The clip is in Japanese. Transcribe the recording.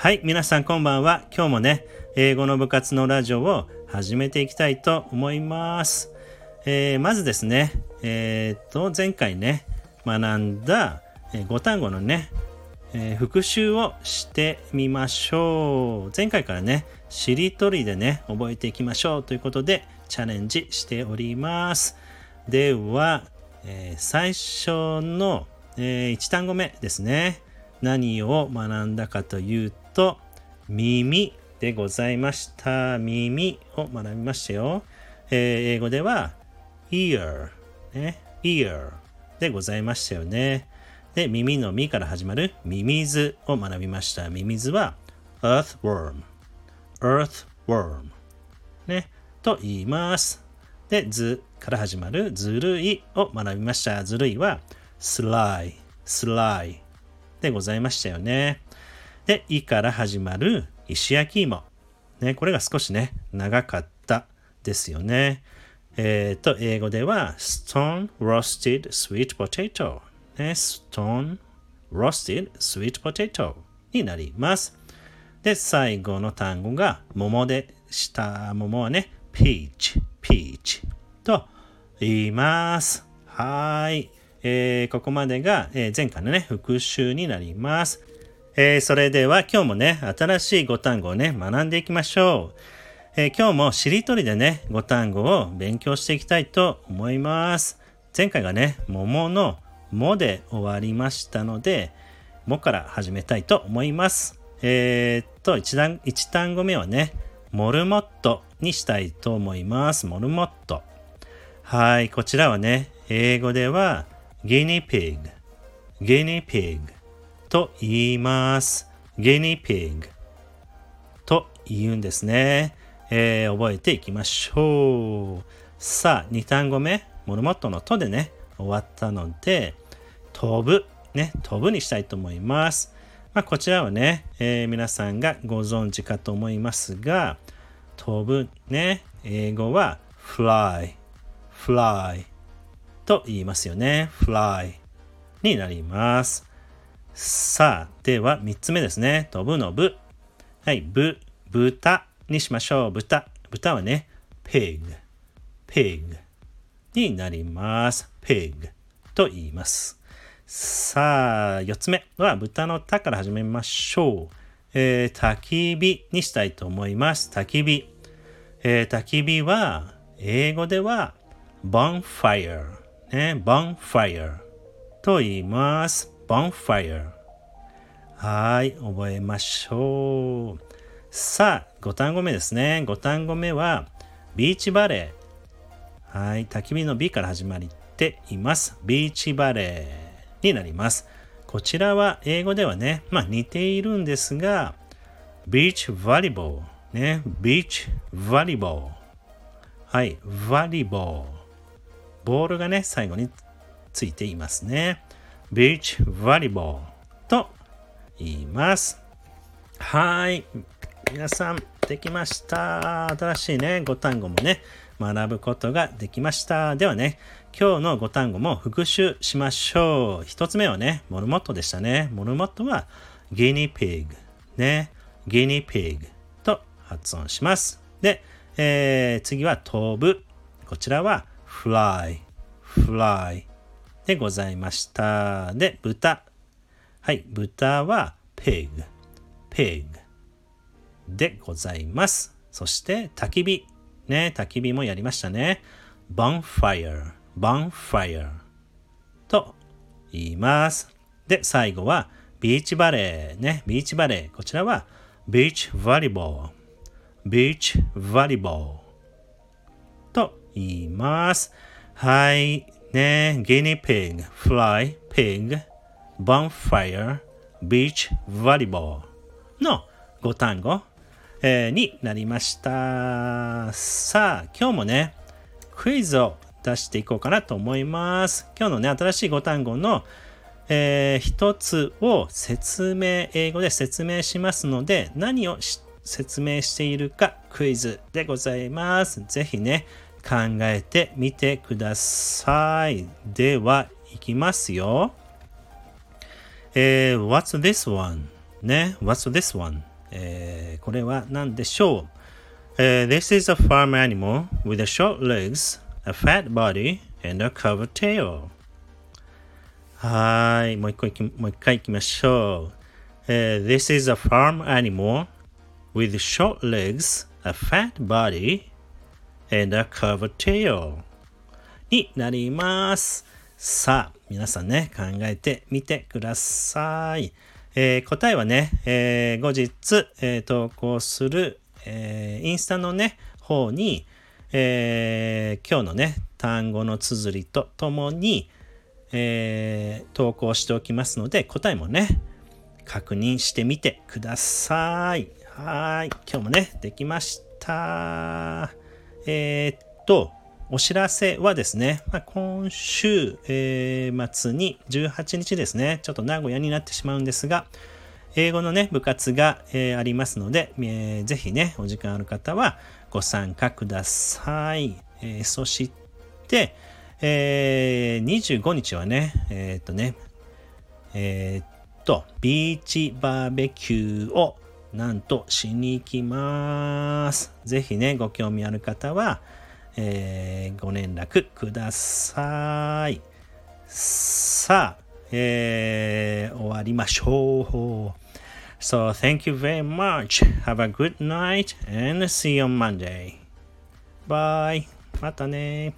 はい、皆さんこんばんは。今日もね、英語の部活のラジオを始めていきたいと思います。えー、まずですね、えー、っと、前回ね、学んだ5単語のね、えー、復習をしてみましょう。前回からね、しりとりでね、覚えていきましょうということで、チャレンジしております。では、えー、最初の、えー、1単語目ですね。何を学んだかというと、耳でございました。耳を学びましたよ。えー、英語では ear、ね、ear でございましたよね。で、耳の実から始まるミミズを学びました。ミミズは earthworm、earthworm ね、と言います。で、図から始まるずるいを学びました。ずるいは sly、sly でございましたよね。で、いから始まる石焼き芋。ね、これが少しね、長かったですよね。えっ、ー、と、英語では stone roasted sweet potato。ね、stone roasted sweet potato になります。で、最後の単語が桃でした。桃はね、peach、peach と言います。はい。えー、ここまでが、えー、前回のね、復習になります。えー、それでは今日もね、新しい語単語をね、学んでいきましょう。えー、今日もしりとりでね、語単語を勉強していきたいと思います。前回がね、桃のもで終わりましたので、もから始めたいと思います。えー、っと1単、1単語目はね、モルモットにしたいと思います。モルモット。はい、こちらはね、英語では、ゲニピグ、ゲニピグと言います。ゲニピングと言うんですね。えー、覚えていきましょう。さあ、2単語目、モルモットのとでね、終わったので、飛ぶ、ね、飛ぶにしたいと思います。まあ、こちらはね、えー、皆さんがご存知かと思いますが、飛ぶね、英語は fly, fly と言いますよね。fly になります。さあ、では3つ目ですね。飛ぶのぶ。はい、ぶ、豚にしましょう。豚。豚はね、pig, pig になります。pig と言います。さあ、4つ目は豚のたから始めましょう。えー、焚き火にしたいと思います。焚き火。えー、焚き火は、英語では bonfire ね、bonfire と言います。Bonfire はい、覚えましょう。さあ、5単語目ですね。5単語目は、ビーチバレー。はい、焚き火の B から始まっています。ビーチバレーになります。こちらは英語ではね、まあ似ているんですが、ビーチバリボー。ね、ビーチバリボー。はい、バリボー。ボールがね、最後についていますね。ビーチバリボーと言います。はい。皆さん、できました。新しいね、5単語もね、学ぶことができました。ではね、今日の5単語も復習しましょう。1つ目はね、モルモットでしたね。モルモットはギニーピーグ。ね、ギニーピーグと発音します。で、えー、次は飛ぶ。こちらは fly, fly でございました。で、豚。はい、豚は pig, pig でございます。そして、焚き火。ね、焚き火もやりましたね。bonfire, bonfire と言います。で、最後は、ビーチバレー。ね、ビーチバレー。こちらは、ビーチバリボー。ビーチバリボー。と言います。はい。ね、ギニピグ、フライ、ピグ、ボンファイア、ビーチ、ボリボーの5単語、えー、になりました。さあ、今日もね、クイズを出していこうかなと思います。今日のね、新しい5単語の、えー、一つを説明、英語で説明しますので、何を説明しているかクイズでございます。ぜひね、考えてみてください。では、いきますよ。えー、What's this one? ね、What's this one? えー、これは何でしょう、えー、?This is a farm animal with a short legs, a fat body, and a curved tail. はい。もう一回もう一回行きましょう。Uh, this is a farm animal with short legs, a fat body, and a curvetail になります。さあ、皆さんね、考えてみてください。えー、答えはね、えー、後日、えー、投稿する、えインスタのね、方に、え今日のね、単語の綴りとともに、え、投稿しておきますので、答えもね、確認してみてください。はい。今日もね、できました。えー、っと、お知らせはですね、まあ、今週、えー、末に18日ですね、ちょっと名古屋になってしまうんですが、英語のね、部活が、えー、ありますので、えー、ぜひね、お時間ある方はご参加ください。えー、そして、えー、25日はね、えー、っとね、えー、っと、ビーチバーベキューをなんとしに行きます。ぜひね、ご興味ある方は、えー、ご連絡ください。さあ、えー、終わりましょう。So, thank you very much. Have a good night and see you on Monday. Bye. またね